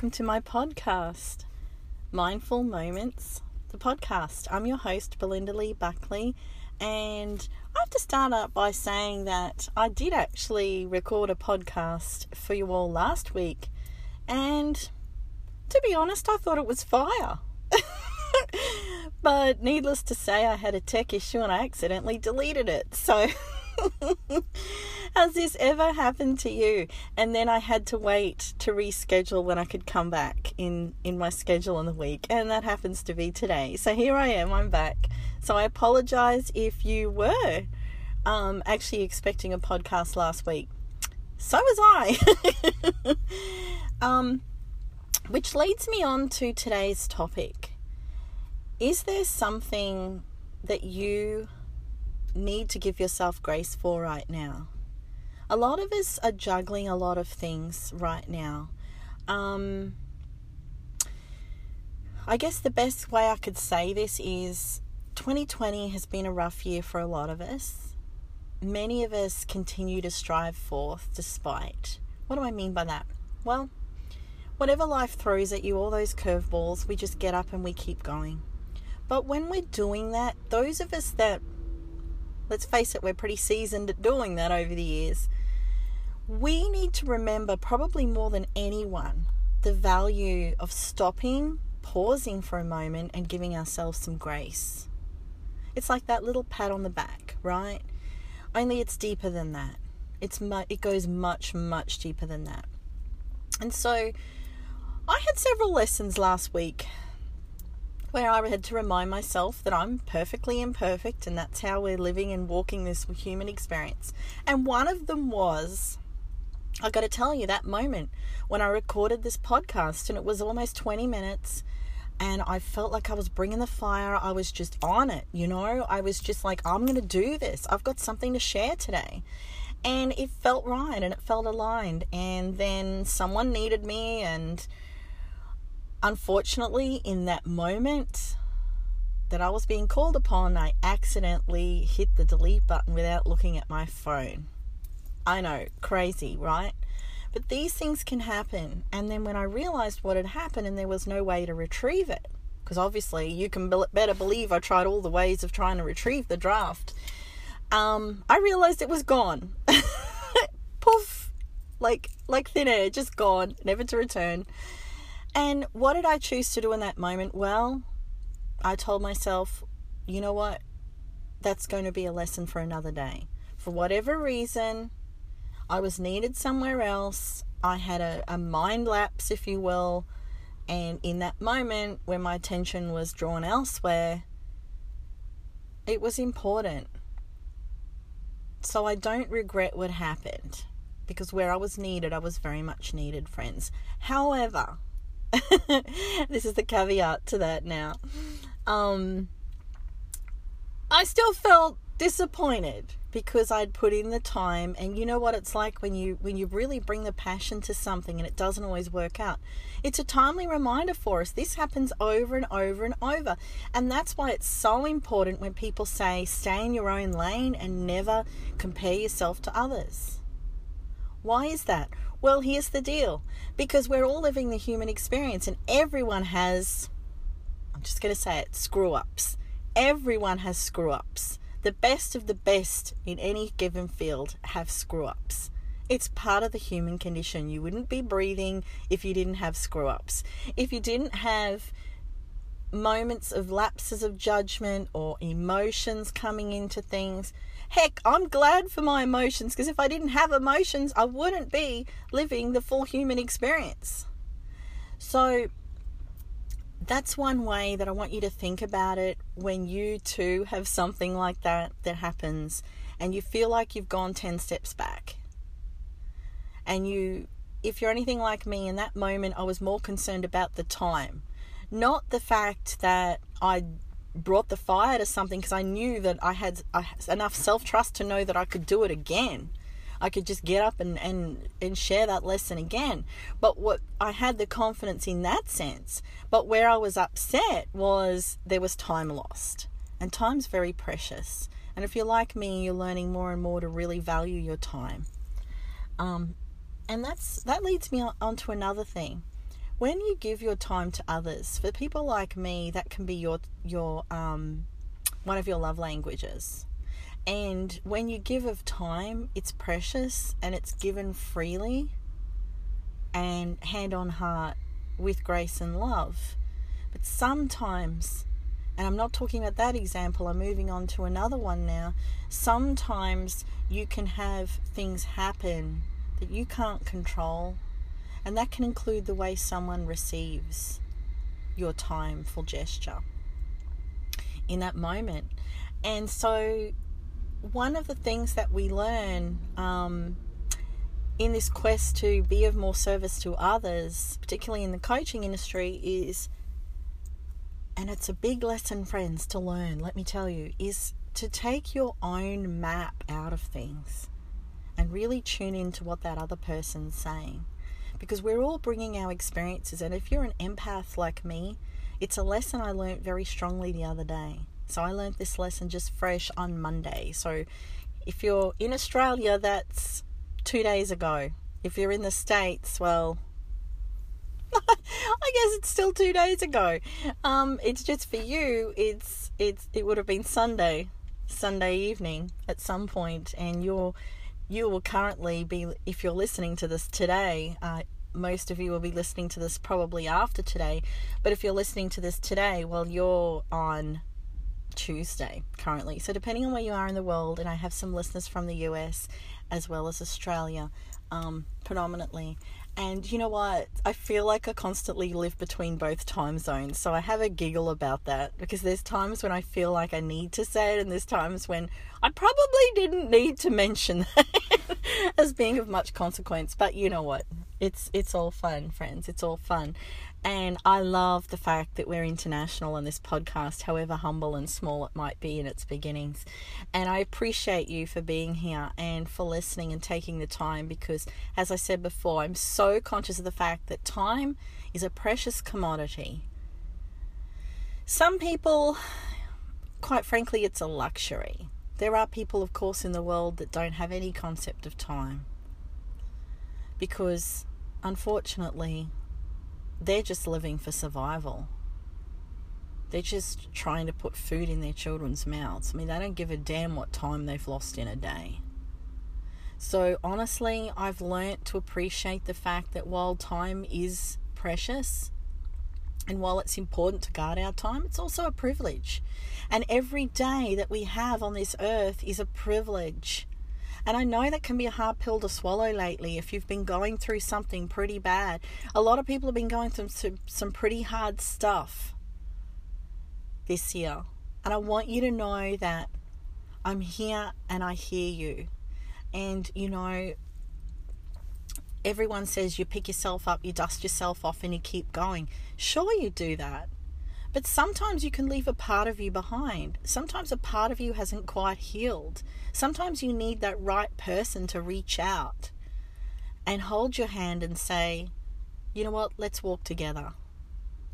welcome to my podcast, Mindful Moments, the podcast. I'm your host, Belinda Lee Buckley, and I have to start out by saying that I did actually record a podcast for you all last week, and to be honest, I thought it was fire. but needless to say, I had a tech issue and I accidentally deleted it. So. Has this ever happened to you? And then I had to wait to reschedule when I could come back in in my schedule in the week, and that happens to be today. So here I am. I'm back. So I apologize if you were um, actually expecting a podcast last week. So was I. um, which leads me on to today's topic. Is there something that you need to give yourself grace for right now? A lot of us are juggling a lot of things right now. Um, I guess the best way I could say this is 2020 has been a rough year for a lot of us. Many of us continue to strive forth despite. What do I mean by that? Well, whatever life throws at you, all those curveballs, we just get up and we keep going. But when we're doing that, those of us that, let's face it, we're pretty seasoned at doing that over the years, we need to remember, probably more than anyone, the value of stopping, pausing for a moment, and giving ourselves some grace. It's like that little pat on the back, right? Only it's deeper than that. It's mu- it goes much much deeper than that. And so I had several lessons last week where I had to remind myself that I'm perfectly imperfect and that's how we're living and walking this human experience. And one of them was I got to tell you, that moment when I recorded this podcast and it was almost 20 minutes and I felt like I was bringing the fire, I was just on it, you know? I was just like, I'm going to do this. I've got something to share today. And it felt right and it felt aligned. And then someone needed me, and unfortunately, in that moment, that I was being called upon, I accidentally hit the delete button without looking at my phone. I know, crazy, right? But these things can happen. And then when I realized what had happened and there was no way to retrieve it, because obviously you can better believe I tried all the ways of trying to retrieve the draft, um, I realized it was gone. Poof! Like, like thin air, just gone, never to return. And what did I choose to do in that moment? Well, I told myself, you know what? That's going to be a lesson for another day. For whatever reason, I was needed somewhere else. I had a, a mind lapse, if you will. And in that moment, when my attention was drawn elsewhere, it was important. So I don't regret what happened because where I was needed, I was very much needed, friends. However, this is the caveat to that now. Um, I still felt disappointed because I'd put in the time and you know what it's like when you when you really bring the passion to something and it doesn't always work out. It's a timely reminder for us. This happens over and over and over. And that's why it's so important when people say stay in your own lane and never compare yourself to others. Why is that? Well, here's the deal. Because we're all living the human experience and everyone has I'm just going to say it, screw ups. Everyone has screw ups the best of the best in any given field have screw ups. It's part of the human condition. You wouldn't be breathing if you didn't have screw ups. If you didn't have moments of lapses of judgment or emotions coming into things. Heck, I'm glad for my emotions because if I didn't have emotions, I wouldn't be living the full human experience. So, that's one way that I want you to think about it when you too have something like that that happens and you feel like you've gone 10 steps back. And you, if you're anything like me, in that moment, I was more concerned about the time, not the fact that I brought the fire to something because I knew that I had enough self trust to know that I could do it again. I could just get up and, and, and share that lesson again. But what I had the confidence in that sense. But where I was upset was there was time lost. And time's very precious. And if you're like me, you're learning more and more to really value your time. Um, and that's that leads me on, to another thing. when you give your time to others, for people like me, that can be your your um, one of your love languages. And when you give of time, it's precious and it's given freely and hand on heart with grace and love. But sometimes, and I'm not talking about that example, I'm moving on to another one now. Sometimes you can have things happen that you can't control, and that can include the way someone receives your time for gesture in that moment. And so, one of the things that we learn um, in this quest to be of more service to others, particularly in the coaching industry, is and it's a big lesson, friends, to learn, let me tell you, is to take your own map out of things and really tune into what that other person's saying. Because we're all bringing our experiences, and if you're an empath like me, it's a lesson I learned very strongly the other day. So I learned this lesson just fresh on Monday. So if you're in Australia, that's two days ago. If you're in the States, well, I guess it's still two days ago. Um, it's just for you. It's it's it would have been Sunday, Sunday evening at some point, and you're you will currently be if you're listening to this today. Uh, most of you will be listening to this probably after today, but if you're listening to this today, well, you're on Tuesday currently. So depending on where you are in the world, and I have some listeners from the US as well as Australia, um, predominantly. And you know what? I feel like I constantly live between both time zones. So I have a giggle about that because there's times when I feel like I need to say it, and there's times when I probably didn't need to mention that as being of much consequence. But you know what? It's it's all fun, friends. It's all fun. And I love the fact that we're international on this podcast, however humble and small it might be in its beginnings. And I appreciate you for being here and for listening and taking the time because, as I said before, I'm so conscious of the fact that time is a precious commodity. Some people, quite frankly, it's a luxury. There are people, of course, in the world that don't have any concept of time because, unfortunately, they're just living for survival. They're just trying to put food in their children's mouths. I mean, they don't give a damn what time they've lost in a day. So, honestly, I've learnt to appreciate the fact that while time is precious and while it's important to guard our time, it's also a privilege. And every day that we have on this earth is a privilege. And I know that can be a hard pill to swallow lately if you've been going through something pretty bad. A lot of people have been going through some, some pretty hard stuff this year. And I want you to know that I'm here and I hear you. And, you know, everyone says you pick yourself up, you dust yourself off, and you keep going. Sure, you do that. But sometimes you can leave a part of you behind. Sometimes a part of you hasn't quite healed. Sometimes you need that right person to reach out and hold your hand and say, you know what, let's walk together.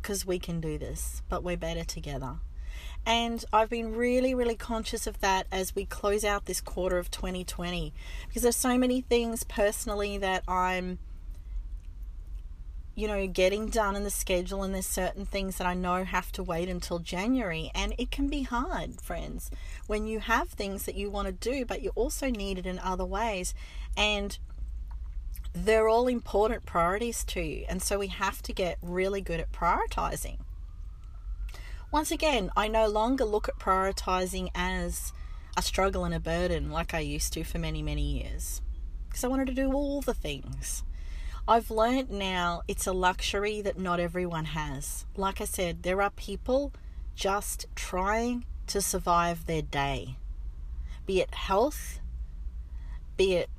Because we can do this, but we're better together. And I've been really, really conscious of that as we close out this quarter of 2020 because there's so many things personally that I'm you know, getting done in the schedule, and there's certain things that I know have to wait until January. And it can be hard, friends, when you have things that you want to do, but you also need it in other ways. And they're all important priorities to you. And so we have to get really good at prioritizing. Once again, I no longer look at prioritizing as a struggle and a burden like I used to for many, many years. Because I wanted to do all the things. I've learned now it's a luxury that not everyone has. Like I said, there are people just trying to survive their day, be it health, be it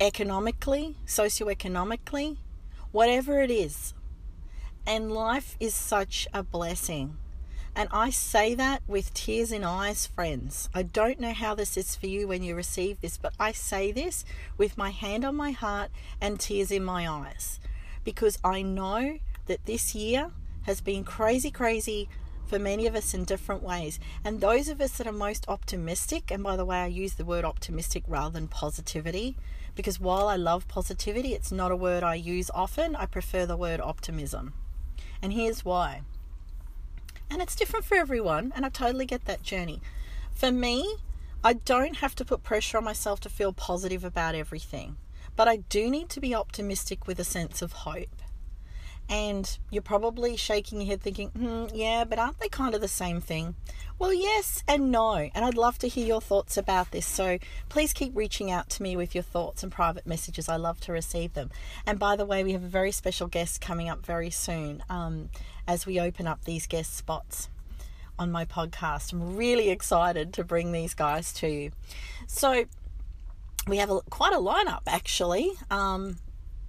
economically, socioeconomically, whatever it is. And life is such a blessing. And I say that with tears in eyes, friends. I don't know how this is for you when you receive this, but I say this with my hand on my heart and tears in my eyes because I know that this year has been crazy, crazy for many of us in different ways. And those of us that are most optimistic, and by the way, I use the word optimistic rather than positivity Because while I love positivity, it's not a word I use often. I prefer the word optimism. And here's why. And it's different for everyone, and I totally get that journey. For me, I don't have to put pressure on myself to feel positive about everything, but I do need to be optimistic with a sense of hope. And you're probably shaking your head thinking, hmm, yeah, but aren't they kind of the same thing? Well, yes and no. And I'd love to hear your thoughts about this. So please keep reaching out to me with your thoughts and private messages. I love to receive them. And by the way, we have a very special guest coming up very soon um, as we open up these guest spots on my podcast. I'm really excited to bring these guys to you. So we have a, quite a lineup actually. Um,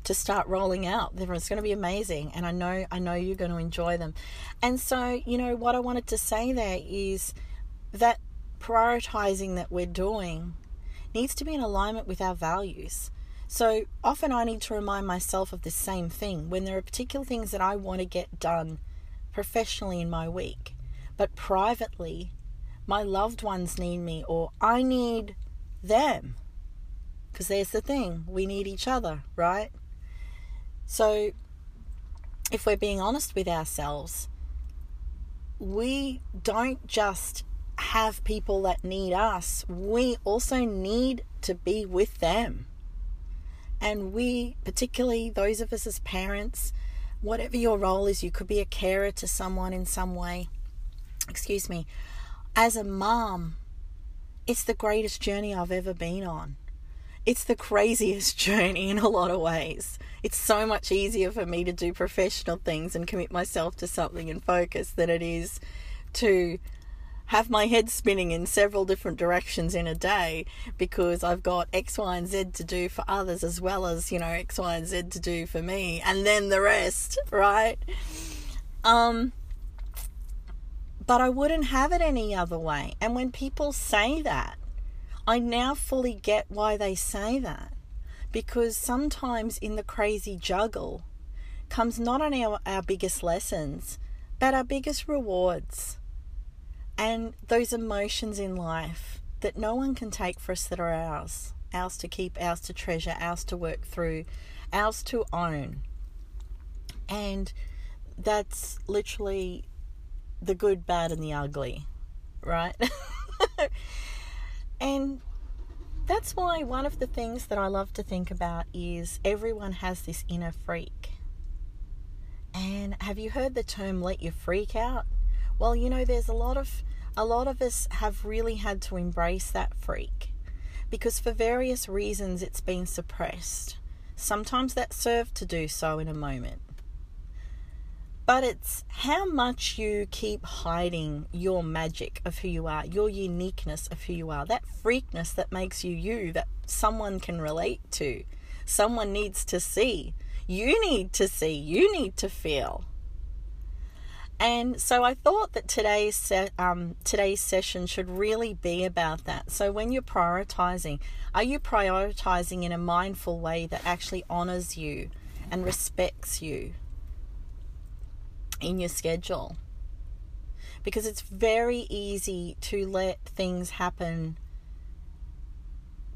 to start rolling out. It's going to be amazing, and I know I know you're going to enjoy them. And so, you know, what I wanted to say there is that prioritizing that we're doing needs to be in alignment with our values. So often I need to remind myself of the same thing when there are particular things that I want to get done professionally in my week, but privately, my loved ones need me or I need them. Because there's the thing, we need each other, right? So, if we're being honest with ourselves, we don't just have people that need us, we also need to be with them. And we, particularly those of us as parents, whatever your role is, you could be a carer to someone in some way. Excuse me. As a mom, it's the greatest journey I've ever been on. It's the craziest journey in a lot of ways. It's so much easier for me to do professional things and commit myself to something and focus than it is to have my head spinning in several different directions in a day because I've got X, Y, and Z to do for others as well as, you know, X, Y, and Z to do for me and then the rest, right? Um but I wouldn't have it any other way. And when people say that, I now fully get why they say that. Because sometimes in the crazy juggle comes not only our, our biggest lessons, but our biggest rewards. And those emotions in life that no one can take for us that are ours ours to keep, ours to treasure, ours to work through, ours to own. And that's literally the good, bad, and the ugly, right? And that's why one of the things that I love to think about is everyone has this inner freak. And have you heard the term let your freak out? Well, you know there's a lot of a lot of us have really had to embrace that freak because for various reasons it's been suppressed. Sometimes that served to do so in a moment. But it's how much you keep hiding your magic of who you are, your uniqueness of who you are, that freakness that makes you you, that someone can relate to, someone needs to see, you need to see, you need to feel. And so I thought that today's se- um, today's session should really be about that. So when you're prioritizing, are you prioritizing in a mindful way that actually honors you and respects you? In your schedule. Because it's very easy to let things happen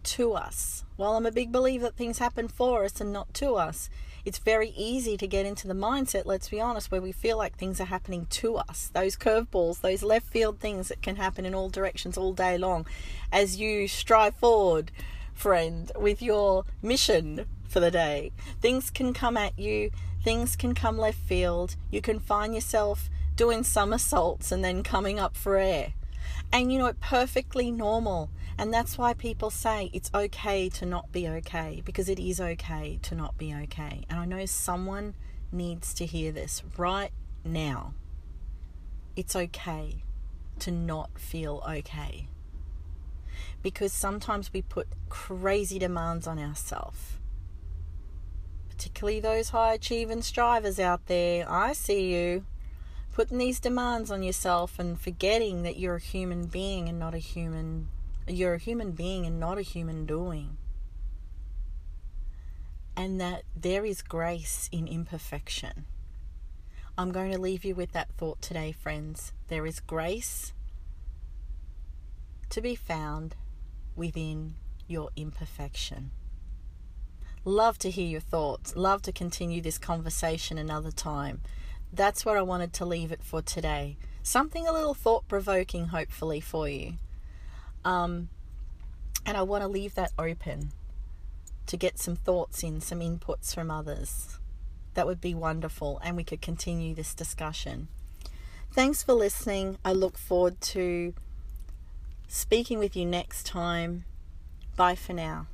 to us. While I'm a big believer that things happen for us and not to us, it's very easy to get into the mindset, let's be honest, where we feel like things are happening to us. Those curveballs, those left field things that can happen in all directions all day long as you strive forward, friend, with your mission for the day. Things can come at you things can come left field. You can find yourself doing somersaults and then coming up for air. And you know, perfectly normal. And that's why people say it's okay to not be okay, because it is okay to not be okay. And I know someone needs to hear this right now. It's okay to not feel okay. Because sometimes we put crazy demands on ourselves particularly those high achieving strivers out there, I see you putting these demands on yourself and forgetting that you're a human being and not a human you're a human being and not a human doing. And that there is grace in imperfection. I'm going to leave you with that thought today, friends. There is grace to be found within your imperfection. Love to hear your thoughts. Love to continue this conversation another time. That's where I wanted to leave it for today. Something a little thought provoking, hopefully, for you. Um, and I want to leave that open to get some thoughts in, some inputs from others. That would be wonderful, and we could continue this discussion. Thanks for listening. I look forward to speaking with you next time. Bye for now.